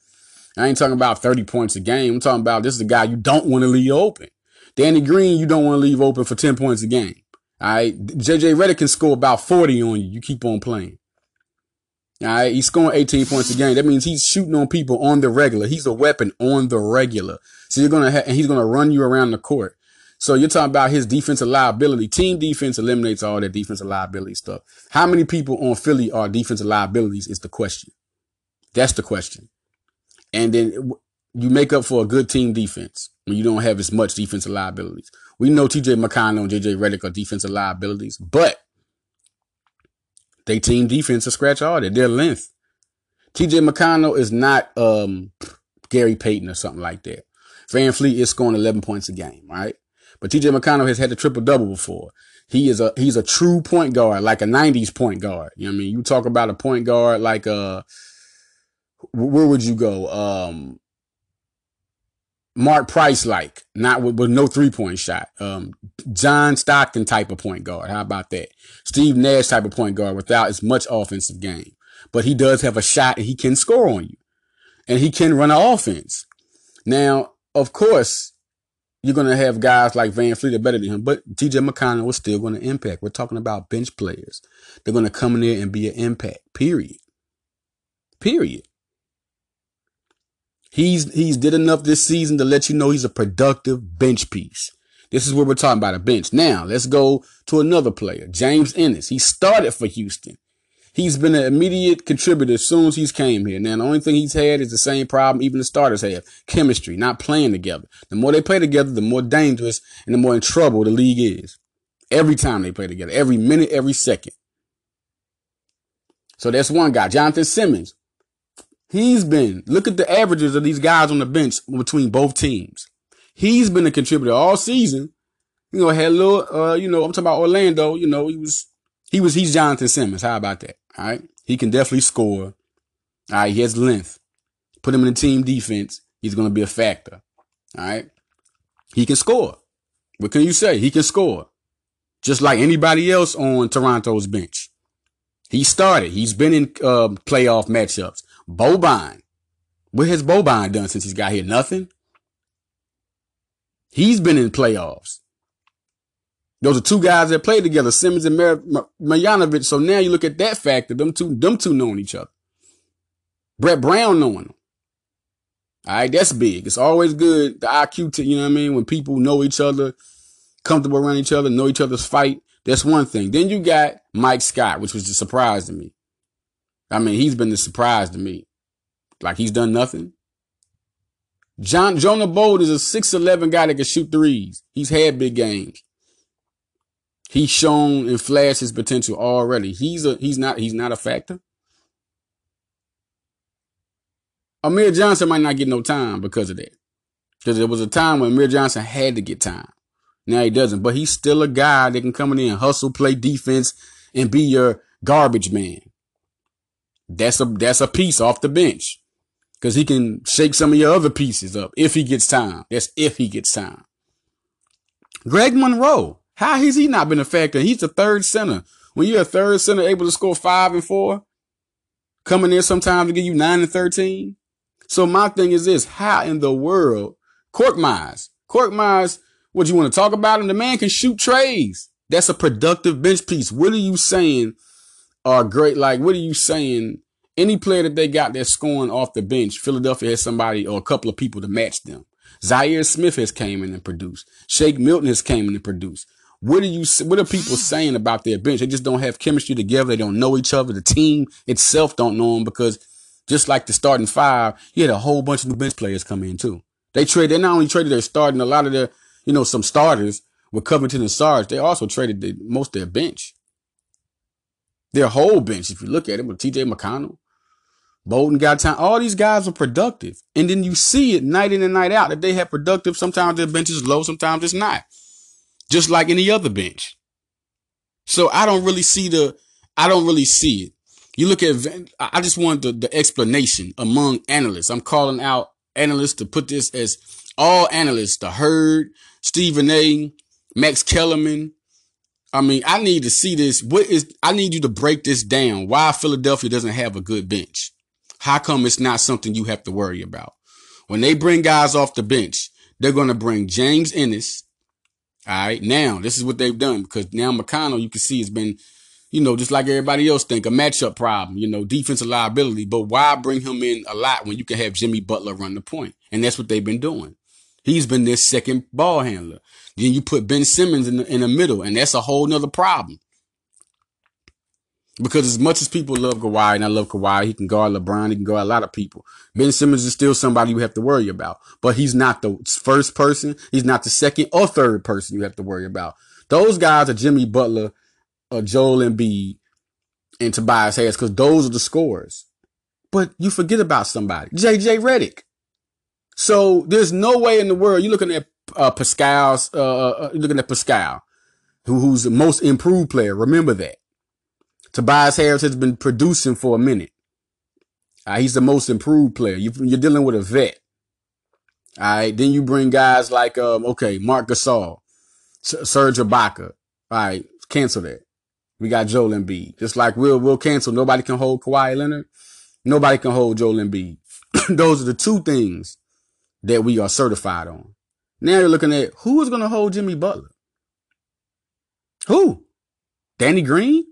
[SPEAKER 1] I ain't talking about 30 points a game. I'm talking about this is a guy you don't want to leave open. Danny Green, you don't want to leave open for 10 points a game. All right. JJ Redick can score about 40 on you. You keep on playing. All right. He's scoring 18 points a game. That means he's shooting on people on the regular. He's a weapon on the regular. So you're going to, and he's going to run you around the court. So you're talking about his defensive liability. Team defense eliminates all that defensive liability stuff. How many people on Philly are defensive liabilities is the question. That's the question. And then you make up for a good team defense when you don't have as much defensive liabilities. We know TJ McConnell and JJ Redick are defensive liabilities, but they team defense are scratch all that. Their length. TJ McConnell is not um, Gary Payton or something like that. VanVleet is scoring 11 points a game, right? But TJ McConnell has had a triple double before. He is a he's a true point guard, like a 90s point guard. You know what I mean? You talk about a point guard like uh where would you go? Um, Mark Price like, not with, with no three point shot. Um, John Stockton type of point guard. How about that? Steve Nash type of point guard without as much offensive game. But he does have a shot and he can score on you. And he can run an offense. Now, of course, you're going to have guys like VanVleet are better than him, but TJ McConnell was still going to impact. We're talking about bench players. They're going to come in there and be an impact, period. Period. He's he's did enough this season to let you know he's a productive bench piece. This is what we're talking about a bench. Now let's go to another player, James Ennis. He started for Houston. He's been an immediate contributor as soon as he's came here. Now the only thing he's had is the same problem even the starters have: chemistry, not playing together. The more they play together, the more dangerous and the more in trouble the league is. Every time they play together, every minute, every second. So that's one guy, Jonathan Simmons. He's been, look at the averages of these guys on the bench between both teams. He's been a contributor all season. You know, had a little, uh, you know, I'm talking about Orlando, you know, he was, he was, he's Jonathan Simmons. How about that? All right. He can definitely score. All right. He has length. Put him in the team defense. He's going to be a factor. All right. He can score. What can you say? He can score. Just like anybody else on Toronto's bench. He started. He's been in uh, playoff matchups. Boban. What has Boban done since he's got here? Nothing. He's been in playoffs. Those are two guys that played together, Simmons and Mar-. So now you look at that factor, them two, them two knowing each other. Brett Brown knowing them. All right, that's big. It's always good, the IQ, to, you know what I mean? When people know each other, comfortable around each other, know each other's fight. That's one thing. Then you got Mike Scott, which was a surprise to me. I mean, he's been the surprise to me. Like he's done nothing. John Jonah Bold is a 6'11 guy that can shoot threes. He's had big games. He's shown and flashed his potential already. He's a he's not he's not a factor. Amir Johnson might not get no time because of that. Because there was a time when Amir Johnson had to get time. Now he doesn't, but he's still a guy that can come in and hustle, play defense, and be your garbage man. That's a that's a piece off the bench. Cause he can shake some of your other pieces up if he gets time. That's if he gets time. Greg Monroe. How has he not been a factor? He's the third center. When you're a third center able to score five and four, coming in sometimes to give you nine and 13. So my thing is this, how in the world, Korkmaz, Cork Mize, what you want to talk about him? The man can shoot treys. That's a productive bench piece. What are you saying are great. Like, what are you saying? Any player that they got that's scoring off the bench, Philadelphia has somebody or a couple of people to match them. Zhaire Smith has came in and produced. Shake Milton has came in and produced. What are you? What are people saying about their bench? They just don't have chemistry together. They don't know each other. The team itself don't know them because just like the starting five, you had a whole bunch of new bench players come in too. They trade. They not only traded their starting, a lot of their, you know, some starters with Covington and Sarge. They also traded the, most their bench. Their whole bench, if you look at it, with T.J. McConnell, Bolden got time. All these guys are productive, and then you see it night in and night out that they have productive. Sometimes their bench is low, sometimes it's not just like any other bench. So I don't really see the, I don't really see it. You look at, I just want the, the explanation among analysts. I'm calling out analysts to put this as all analysts, the Herd, Stephen A, Max Kellerman. I mean, I need to see this. What is, I need you to break this down. Why Philadelphia doesn't have a good bench. How come it's not something you have to worry about? When they bring guys off the bench, they're going to bring James Ennis, all right. Now, this is what they've done because now McConnell, you can see, has been, you know, just like everybody else think, a matchup problem, you know, defensive liability. But why bring him in a lot when you can have Jimmy Butler run the point? And that's what they've been doing. He's been their second ball handler. Then you put Ben Simmons in the, in the middle, and that's a whole nother problem. Because as much as people love Kawhi, and I love Kawhi, he can guard LeBron, he can guard a lot of people. Ben Simmons is still somebody you have to worry about. But he's not the first person. He's not the second or third person you have to worry about. Those guys are Jimmy Butler, or Joel Embiid, and Tobias Harris, because those are the scores. But you forget about somebody. JJ Redick. So there's no way in the world you're looking at uh, Pascal's, uh, uh, uh, you're looking at Pascal, who, who's the most improved player. Remember that. Tobias Harris has been producing for a minute. Uh, he's the most improved player. You, are dealing with a vet. All right. Then you bring guys like, um, okay, Marc Gasol, S- Serge Ibaka. All right. Cancel that. We got Joel Embiid. Just like we'll, we'll cancel. Nobody can hold Kawhi Leonard. Nobody can hold Joel Embiid. <clears throat> Those are the two things that we are certified on. Now you're looking at who is going to hold Jimmy Butler? Who? Danny Green?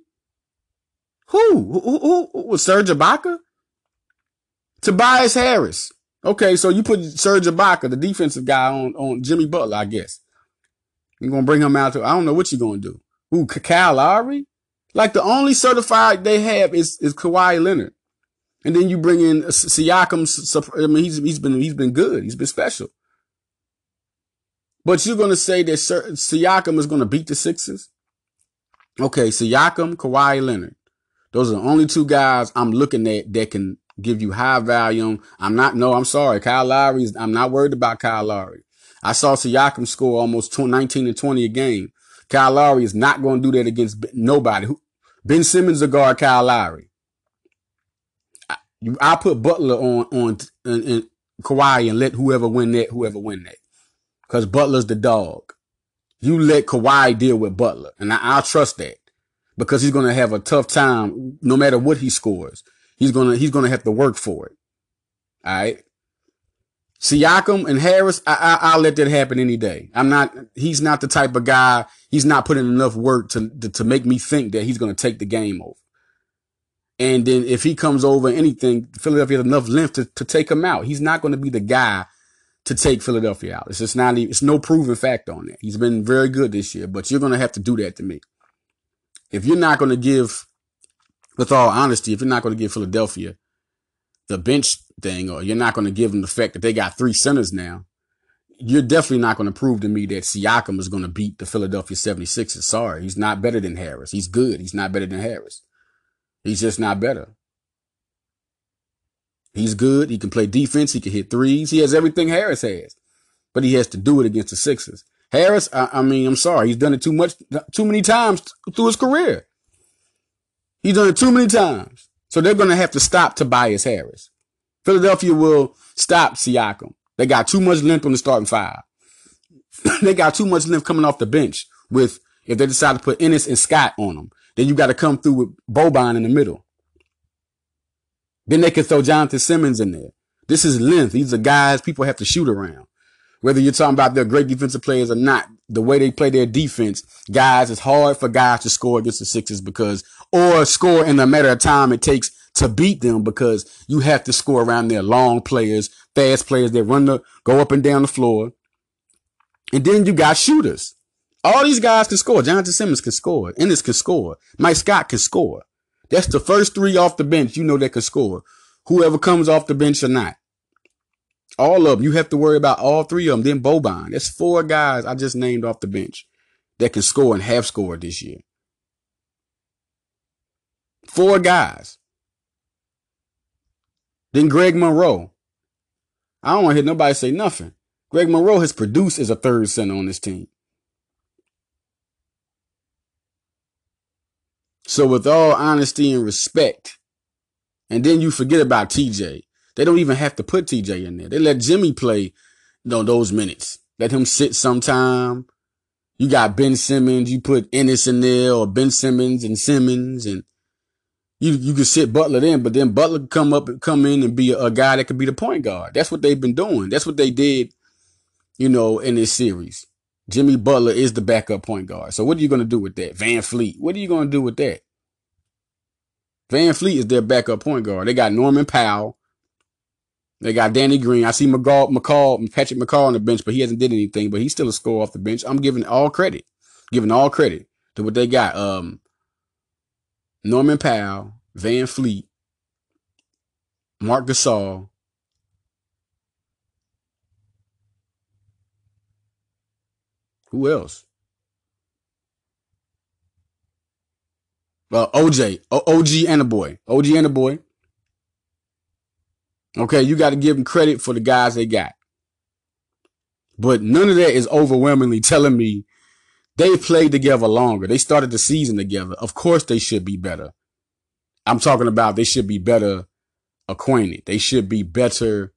[SPEAKER 1] Who? Who? Who? who? Serge Ibaka? Tobias Harris. Okay, so you put Serge Ibaka, the defensive guy, on, on Jimmy Butler, I guess. You're going to bring him out to, I don't know what you're going to do. Who, Kyle Lowry? Like the only certified they have is, is Kawhi Leonard. And then you bring in Siakam. I mean, he's, he's been, he's been good. He's been special. But you're going to say that Siakam is going to beat the Sixers? Okay, Siakam, Kawhi Leonard. Those are the only two guys I'm looking at that can give you high volume. I'm not, no, I'm sorry. Kyle Lowry, I'm not worried about Kyle Lowry. I saw Siakam score almost 19 and 20 a game. Kyle Lowry is not going to do that against nobody. Ben Simmons will guard Kyle Lowry. I, I put Butler on, on, and, and Kawhi and let whoever win that, whoever win that. Cause Butler's the dog. You let Kawhi deal with Butler and I, trust that because he's going to have a tough time no matter what he scores. He's going to, he's to have to work for it. All right. Siakam and Harris, I, I, will let that happen any day. I'm not, he's not the type of guy, he's not putting enough work to, to, to make me think that he's going to take the game over. And then if he comes over anything, Philadelphia has enough length to, to take him out. He's not going to be the guy to take Philadelphia out. It's just not, it's no proven fact on that. He's been very good this year, but you're going to have to do that to me if you're not going to give, with all honesty, if you're not going to give Philadelphia the bench thing, or you're not going to give them the fact that they got three centers now, you're definitely not going to prove to me that Siakam is going to beat the Philadelphia 76ers. Sorry, he's not better than Harris. He's good. He's not better than Harris. He's just not better. He's good. He can play defense. He can hit threes. He has everything Harris has, but he has to do it against the Sixers. Harris, I, I, mean, I'm sorry. He's done it too much, too many times through his career. He's done it too many times. So they're going to have to stop Tobias Harris. Philadelphia will stop Siakam. They got too much length on the starting five. <clears throat> they got too much length coming off the bench with, if they decide to put Ennis and Scott on them, then you got to come through with Boban in the middle. Then they can throw Jonathan Simmons in there. This is length. These are guys people have to shoot around whether you're talking about their great defensive players or not, the way they play their defense, guys, it's hard for guys to score against the Sixers because, or score in the matter of time it takes to beat them because you have to score around their long players, fast players that run the, go up and down the floor. And then you got shooters. All these guys can score. Jonathan Simmons can score. Ennis can score. Mike Scott can score. That's the first three off the bench you know that can score. Whoever comes off the bench or not. All of them. You have to worry about all three of them. Then Boban. That's four guys I just named off the bench that can score and have scored this year. Four guys. Then Greg Monroe. I don't want to hear nobody say nothing. Greg Monroe has produced as a third center on this team. So with all honesty and respect, and then you forget about TJ. They don't even have to put TJ in there. They let Jimmy play know, those minutes. Let him sit sometime. You got Ben Simmons. You put Ennis in there or Ben Simmons and Simmons and you, you could sit Butler in, but then Butler come up and come in and be a, a guy that could be the point guard. That's what they've been doing. That's what they did, you know, in this series. Jimmy Butler is the backup point guard. So what are you going to do with that? VanVleet. What are you going to do with that? VanVleet is their backup point guard. They got Norman Powell. They got Danny Green. I see McCaw, McCaw, Patrick McCaw on the bench, but he hasn't did anything. But he's still a score off the bench. I'm giving all credit, giving all credit to what they got. Um, Norman Powell, Van Fleet, Marc Gasol. Who else? Uh, OJ, o- OG Anunoby, OG Anunoby. Okay, you got to give them credit for the guys they got. But none of that is overwhelmingly telling me they played together longer. They started the season together. Of course, they should be better. I'm talking about they should be better acquainted. They should be better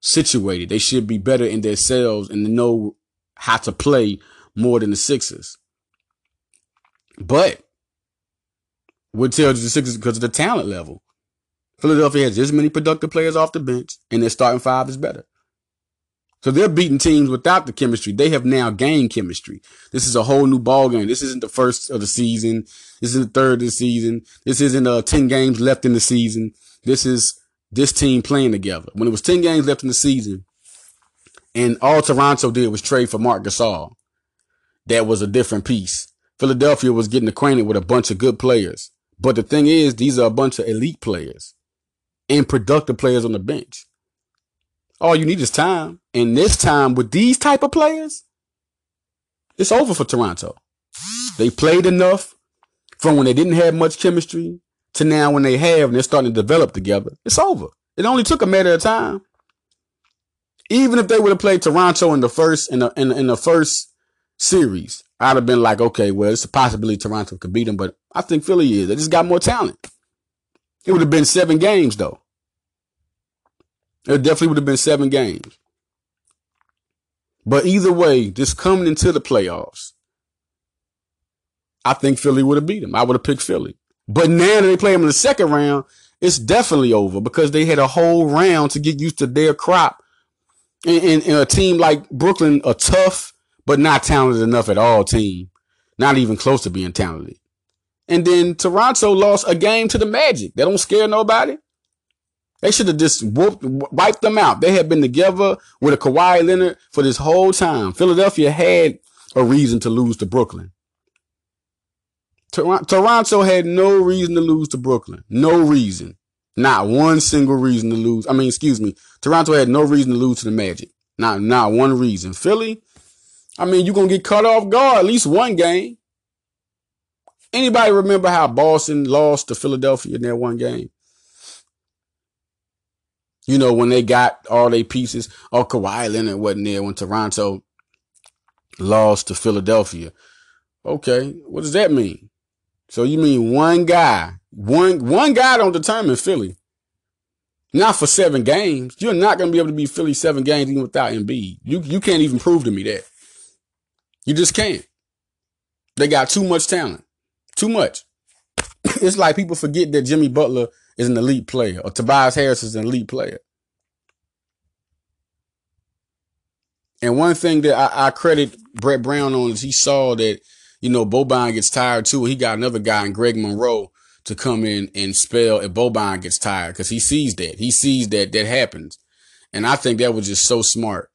[SPEAKER 1] situated. They should be better in themselves and know how to play more than the Sixers. But what tells you the Sixers because of the talent level. Philadelphia has as many productive players off the bench, and their starting five is better. So they're beating teams without the chemistry. They have now gained chemistry. This is a whole new ball game. This isn't the first of the season. This is the third of the season. This isn't uh, 10 games left in the season. This is this team playing together. When it was 10 games left in the season and all Toronto did was trade for Marc Gasol, that was a different piece. Philadelphia was getting acquainted with a bunch of good players. But the thing is, these are a bunch of elite players and productive players on the bench. All you need is time. And this time with these type of players, it's over for Toronto. They played enough from when they didn't have much chemistry to now when they have and they're starting to develop together. It's over. It only took a matter of time. Even if they would have played Toronto in the first in the in, in the first series, I'd have been like, okay, well, it's a possibility Toronto could beat them, but I think Philly is. They just got more talent. It would have been seven games though. It definitely would have been seven games. But either way, just coming into the playoffs, I think Philly would have beat them. I would have picked Philly. But now that they play them in the second round, it's definitely over because they had a whole round to get used to their crop. And, and, and a team like Brooklyn, a tough but not talented enough at all team, not even close to being talented. And then Toronto lost a game to the Magic. They don't scare nobody. They should have just whooped, wiped them out. They had been together with a Kawhi Leonard for this whole time. Philadelphia had a reason to lose to Brooklyn. Toronto had no reason to lose to Brooklyn. No reason. Not one single reason to lose. I mean, excuse me. Toronto had no reason to lose to the Magic. Not, not one reason. Philly, I mean, you're going to get cut off guard at least one game. Anybody remember how Boston lost to Philadelphia in that one game? You know, when they got all their pieces, or Kawhi Leonard wasn't there when Toronto lost to Philadelphia. Okay, what does that mean? So you mean one guy, one one guy don't determine Philly. Not for seven games. You're not to be able to beat Philly seven games even without Embiid. You you can't even prove to me that. You just can't. They got too much talent. Too much. <coughs> it's like people forget that Jimmy Butler is an elite player or Tobias Harris is an elite player. And one thing that I, I credit Brett Brown on is he saw that, you know, Boban gets tired too. And he got another guy in Greg Monroe to come in and spell if Boban gets tired because he sees that. He sees that that happens. And I think that was just so smart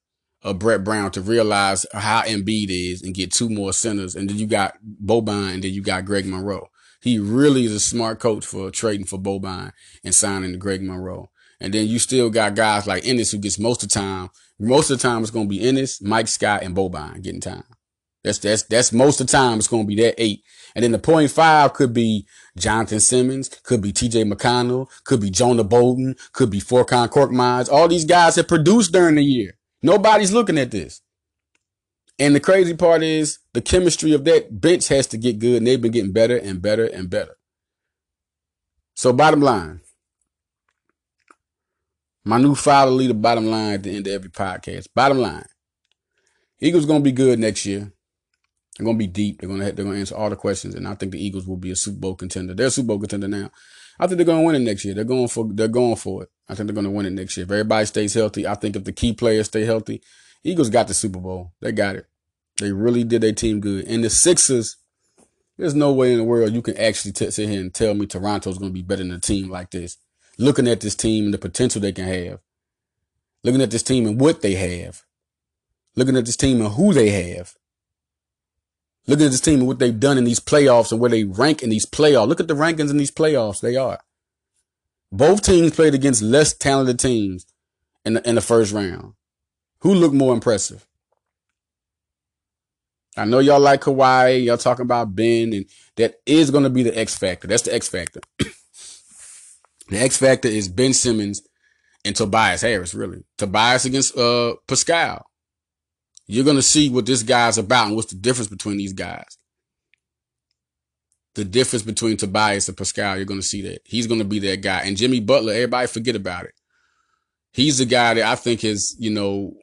[SPEAKER 1] of Brett Brown to realize how Embiid is and get two more centers. And then you got Boban and then you got Greg Monroe. He really is a smart coach for trading for Boban and signing Greg Monroe. And then you still got guys like Ennis who gets most of the time. Most of the time it's going to be Ennis, Mike Scott, and Boban getting time. That's that's that's most of the time it's going to be that eight. And then the point five could be Jonathan Simmons, could be T.J. McConnell, could be Jonah Bolden, could be Furkan Korkmaz. All these guys have produced during the year. Nobody's looking at this. And the crazy part is the chemistry of that bench has to get good, and they've been getting better and better and better. So, bottom line, my new father lead the bottom line at the end of every podcast. Bottom line, Eagles gonna be good next year. They're gonna be deep. They're gonna they're gonna answer all the questions, and I think the Eagles will be a Super Bowl contender. They're a Super Bowl contender now. I think they're gonna win it next year. They're going for they're going for it. I think they're gonna win it next year. If everybody stays healthy, I think if the key players stay healthy, Eagles got the Super Bowl. They got it. They really did their team good. And the Sixers, there's no way in the world you can actually t- sit here and tell me Toronto's going to be better than a team like this. Looking at this team and the potential they can have. Looking at this team and what they have. Looking at this team and who they have. Looking at this team and what they've done in these playoffs and where they rank in these playoffs. Look at the rankings in these playoffs. They are. Both teams played against less talented teams in the, in the first round. Who looked more impressive? I know y'all like Kawhi. Y'all talking about Ben, and that is going to be the X factor. That's the X factor. <clears throat> the X factor is Ben Simmons and Tobias Harris. Really, Tobias against uh Pascal. You're going to see what this guy's about and what's the difference between these guys. The difference between Tobias and Pascal, you're going to see that. He's going to be that guy. And Jimmy Butler, everybody forget about it. He's the guy that I think is, you know,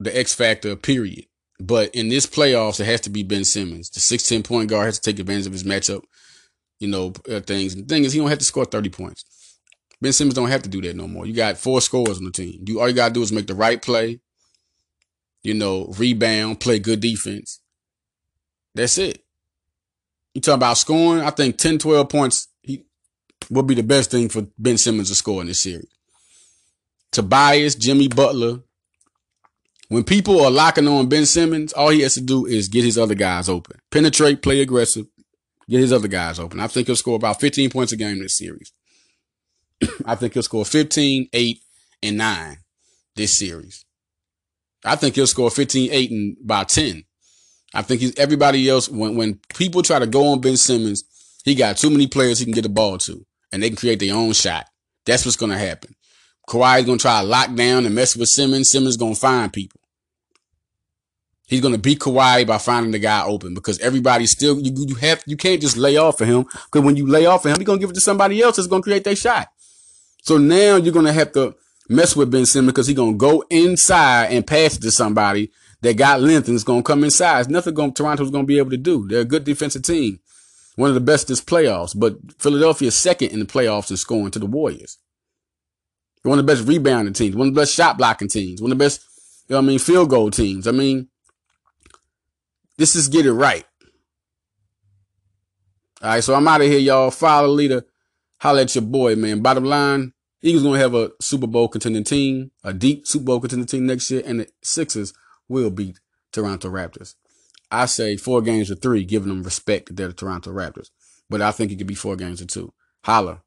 [SPEAKER 1] the X factor, period. But in this playoffs, it has to be Ben Simmons. The 16 point guard has to take advantage of his matchup, you know, uh, things. And the thing is, he don't have to score 30 points. Ben Simmons don't have to do that no more. You got four scores on the team. You all you gotta do is make the right play, you know, rebound, play good defense. That's it. You talk about scoring, I think 10, 12 points he would be the best thing for Ben Simmons to score in this series. Tobias, Jimmy Butler, when people are locking on Ben Simmons, all he has to do is get his other guys open. Penetrate, play aggressive, get his other guys open. I think he'll score about 15 points a game this series. <clears throat> I think he'll score 15, 8, and 9 this series. I think he'll score 15, 8, and by 10. I think he's everybody else. When when people try to go on Ben Simmons, he got too many players he can get the ball to, and they can create their own shot. That's what's gonna happen. Kawhi's gonna try to lock down and mess with Simmons. Simmons gonna find people. He's gonna beat Kawhi by finding the guy open because everybody's still you, you have you can't just lay off of him because when you lay off of him, he's gonna give it to somebody else that's gonna create their shot. So now you're gonna have to mess with Ben Simmons because he's gonna go inside and pass it to somebody that got length and it's gonna come inside. It's nothing going Toronto's gonna be able to do. They're a good defensive team, one of the best this playoffs. But Philadelphia's second in the playoffs in scoring to the Warriors. They're one of the best rebounding teams, one of the best shot blocking teams, one of the best, you know I mean, field goal teams. I mean, this is get it right. All right, so I'm out of here, y'all. Follow leader. Holla at your boy, man. Bottom line, Eagles gonna have a Super Bowl contending team, a deep Super Bowl contending team next year, and the Sixers will beat Toronto Raptors. I say four games or three, giving them respect that they're the Toronto Raptors. But I think it could be four games or two. Holla.